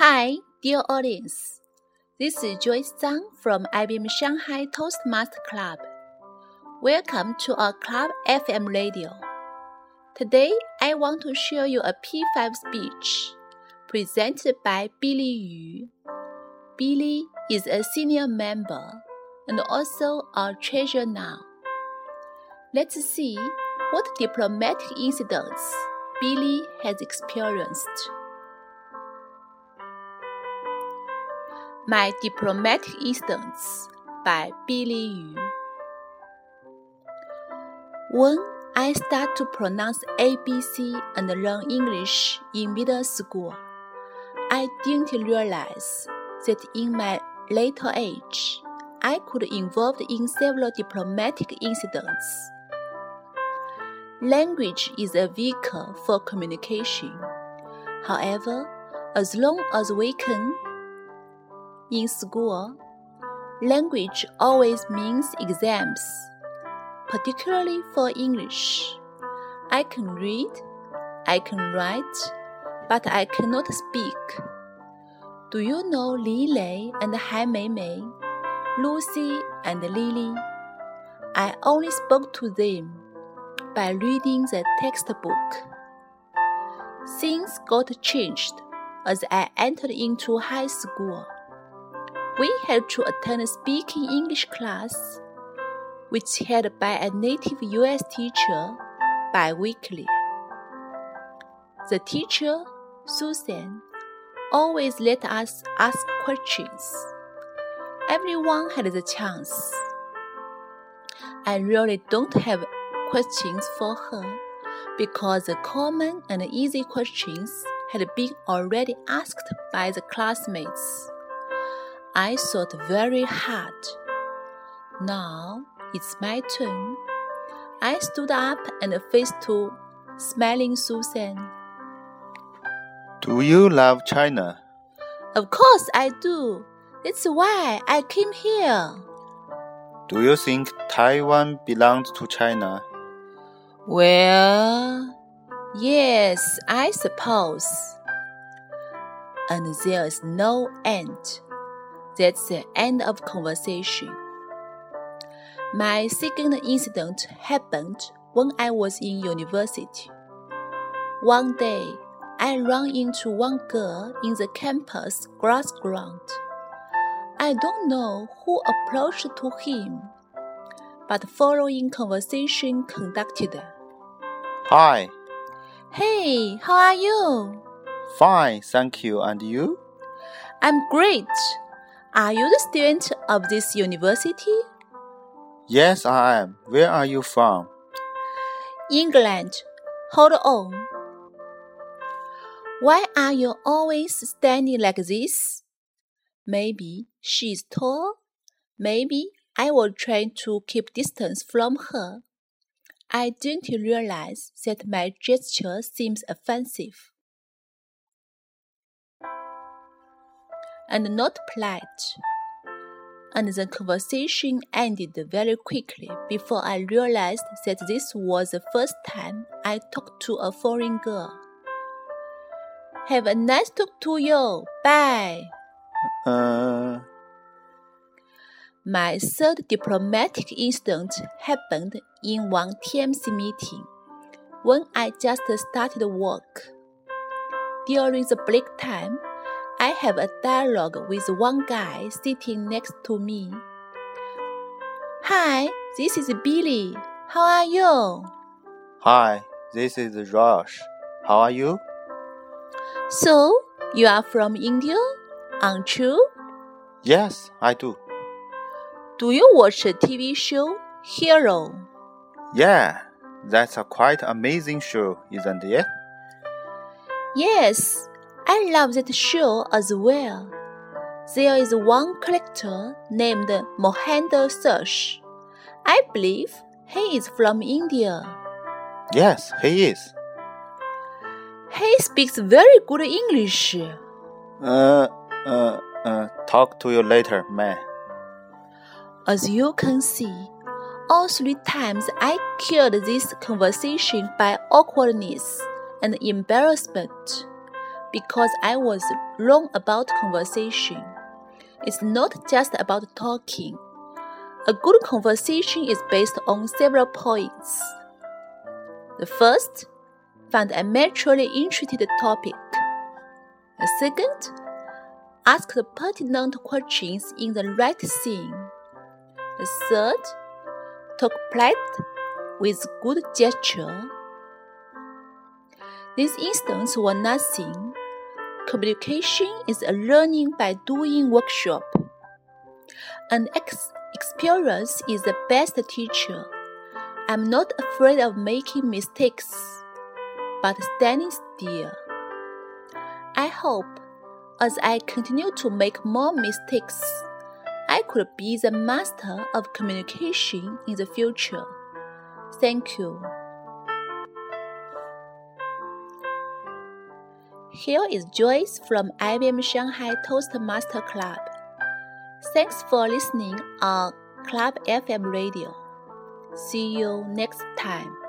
Hi, dear audience. This is Joyce Zhang from IBM Shanghai Toastmaster Club. Welcome to our club FM radio. Today, I want to show you a P5 speech presented by Billy Yu. Billy is a senior member and also our treasurer now. Let's see what diplomatic incidents Billy has experienced. My Diplomatic Incidents by Billy Yu. When I start to pronounce ABC and learn English in middle school, I didn't realize that in my later age, I could involved in several diplomatic incidents. Language is a vehicle for communication. However, as long as we can in school, language always means exams, particularly for English. I can read, I can write, but I cannot speak. Do you know Li Lei and Han Mei Mei, Lucy and Lily? I only spoke to them by reading the textbook. Things got changed as I entered into high school we had to attend a speaking English class, which held by a native US teacher bi-weekly. The teacher, Susan, always let us ask questions. Everyone had the chance. I really don't have questions for her because the common and easy questions had been already asked by the classmates. I thought very hard. Now it's my turn. I stood up and faced to smiling Susan. Do you love China? Of course I do. That's why I came here. Do you think Taiwan belongs to China? Well, yes, I suppose. And there is no end. That's the end of conversation. My second incident happened when I was in university. One day, I ran into one girl in the campus grass ground. I don't know who approached to him, but following conversation conducted. Hi. Hey, how are you? Fine, thank you. And you? I'm great. Are you the student of this university? Yes, I am. Where are you from? England. Hold on. Why are you always standing like this? Maybe she is tall. Maybe I was trying to keep distance from her. I didn't realize that my gesture seems offensive. And not polite. And the conversation ended very quickly before I realized that this was the first time I talked to a foreign girl. Have a nice talk to you. Bye. Uh. My third diplomatic incident happened in one TMC meeting when I just started work. During the break time, I have a dialogue with one guy sitting next to me. Hi, this is Billy. How are you? Hi, this is Josh. How are you? So, you are from India, aren't you? Yes, I do. Do you watch a TV show, Hero? Yeah, that's a quite amazing show, isn't it? Yes, I love that show as well. There is one character named Mohinder Suresh. I believe he is from India. Yes, he is. He speaks very good English. Uh, uh, uh, talk to you later, man. As you can see, all three times I killed this conversation by awkwardness and embarrassment because I was wrong about conversation. It's not just about talking. A good conversation is based on several points. The first, find a mutually interested topic. The second, ask the pertinent questions in the right scene. The third, talk polite with good gesture. These instances were nothing. Communication is a learning by doing workshop. An ex experience is the best teacher. I'm not afraid of making mistakes, but standing still. I hope as I continue to make more mistakes, I could be the master of communication in the future. Thank you. Here is Joyce from IBM Shanghai Toastmaster Club. Thanks for listening on Club FM Radio. See you next time.